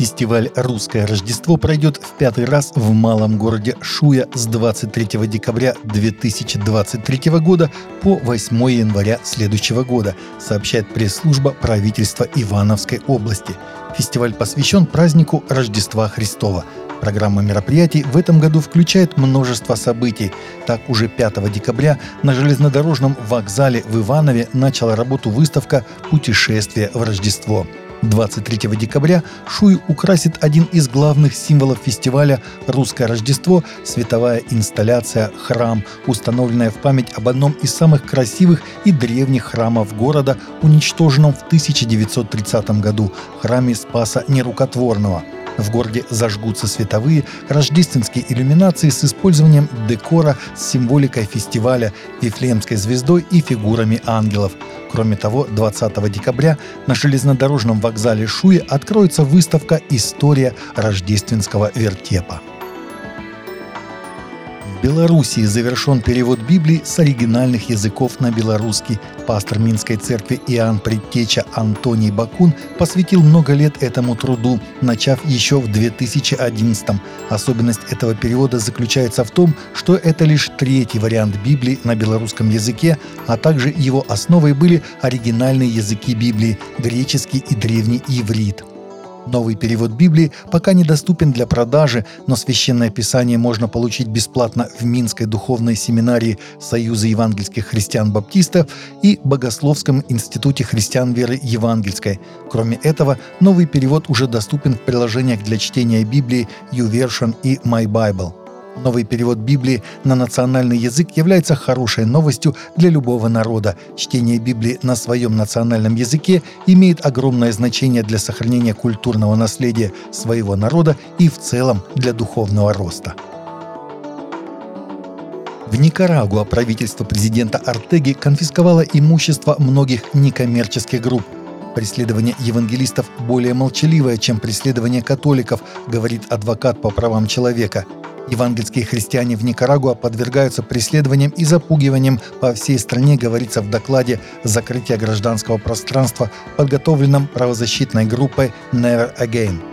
Фестиваль «Русское Рождество» пройдет в пятый раз в малом городе Шуя с 23 декабря 2023 года по 8 января следующего года, сообщает пресс-служба правительства Ивановской области. Фестиваль посвящен празднику Рождества Христова. Программа мероприятий в этом году включает множество событий. Так, уже 5 декабря на железнодорожном вокзале в Иванове начала работу выставка «Путешествие в Рождество». 23 декабря Шуй украсит один из главных символов фестиваля «Русское Рождество» – световая инсталляция «Храм», установленная в память об одном из самых красивых и древних храмов города, уничтоженном в 1930 году – храме Спаса Нерукотворного – в городе зажгутся световые рождественские иллюминации с использованием декора с символикой фестиваля, Вифлеемской звездой и фигурами ангелов. Кроме того, 20 декабря на железнодорожном вокзале Шуи откроется выставка «История рождественского вертепа». В Белоруссии завершен перевод Библии с оригинальных языков на белорусский. Пастор Минской церкви Иоанн Предтеча Антоний Бакун посвятил много лет этому труду, начав еще в 2011 -м. Особенность этого перевода заключается в том, что это лишь третий вариант Библии на белорусском языке, а также его основой были оригинальные языки Библии – греческий и древний иврит. Новый перевод Библии пока недоступен для продажи, но священное писание можно получить бесплатно в Минской духовной семинарии Союза евангельских христиан-баптистов и Богословском институте христиан веры евангельской. Кроме этого, новый перевод уже доступен в приложениях для чтения Библии YouVersion и My Bible. Новый перевод Библии на национальный язык является хорошей новостью для любого народа. Чтение Библии на своем национальном языке имеет огромное значение для сохранения культурного наследия своего народа и в целом для духовного роста. В Никарагуа правительство президента Артеги конфисковало имущество многих некоммерческих групп. Преследование евангелистов более молчаливое, чем преследование католиков, говорит адвокат по правам человека – Евангельские христиане в Никарагуа подвергаются преследованиям и запугиваниям. По всей стране, говорится в докладе «Закрытие гражданского пространства», подготовленном правозащитной группой «Never Again»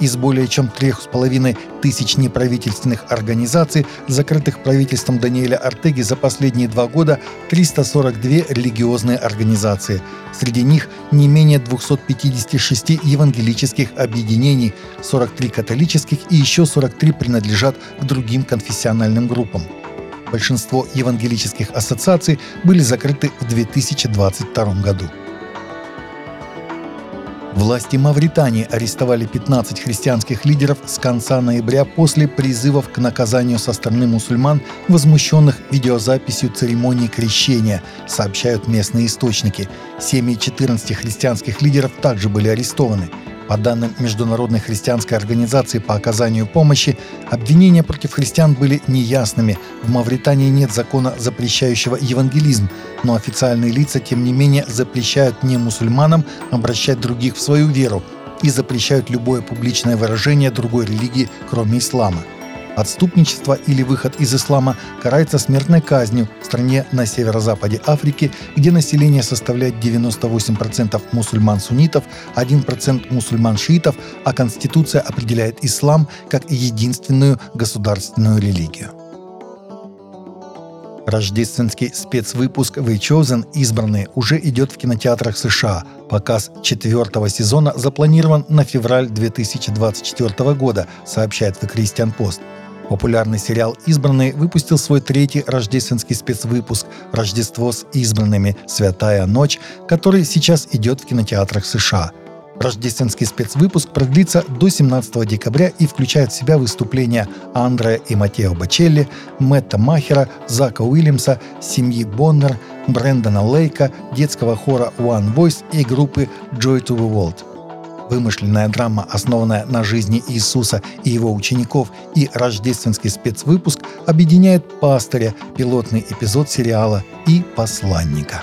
из более чем трех с половиной тысяч неправительственных организаций, закрытых правительством Даниэля Артеги за последние два года 342 религиозные организации. Среди них не менее 256 евангелических объединений, 43 католических и еще 43 принадлежат к другим конфессиональным группам. Большинство евангелических ассоциаций были закрыты в 2022 году. Власти Мавритании арестовали 15 христианских лидеров с конца ноября после призывов к наказанию со стороны мусульман, возмущенных видеозаписью церемонии крещения, сообщают местные источники. Семьи 14 христианских лидеров также были арестованы. По данным Международной христианской организации по оказанию помощи, обвинения против христиан были неясными. В Мавритании нет закона, запрещающего евангелизм, но официальные лица, тем не менее, запрещают не мусульманам обращать других в свою веру и запрещают любое публичное выражение другой религии, кроме ислама. Отступничество или выход из ислама карается смертной казнью в стране на северо-западе Африки, где население составляет 98% мусульман-суннитов, 1% мусульман-шиитов, а Конституция определяет ислам как единственную государственную религию. Рождественский спецвыпуск «Вы Chosen. Избранные» уже идет в кинотеатрах США. Показ четвертого сезона запланирован на февраль 2024 года, сообщает The Christian Post. Популярный сериал «Избранные» выпустил свой третий рождественский спецвыпуск «Рождество с избранными. Святая ночь», который сейчас идет в кинотеатрах США. Рождественский спецвыпуск продлится до 17 декабря и включает в себя выступления Андрея и Матео Бачелли, Мэтта Махера, Зака Уильямса, семьи Боннер, Брэндона Лейка, детского хора One Voice и группы Joy to the World – вымышленная драма, основанная на жизни Иисуса и его учеников, и рождественский спецвыпуск объединяет пастыря, пилотный эпизод сериала и посланника.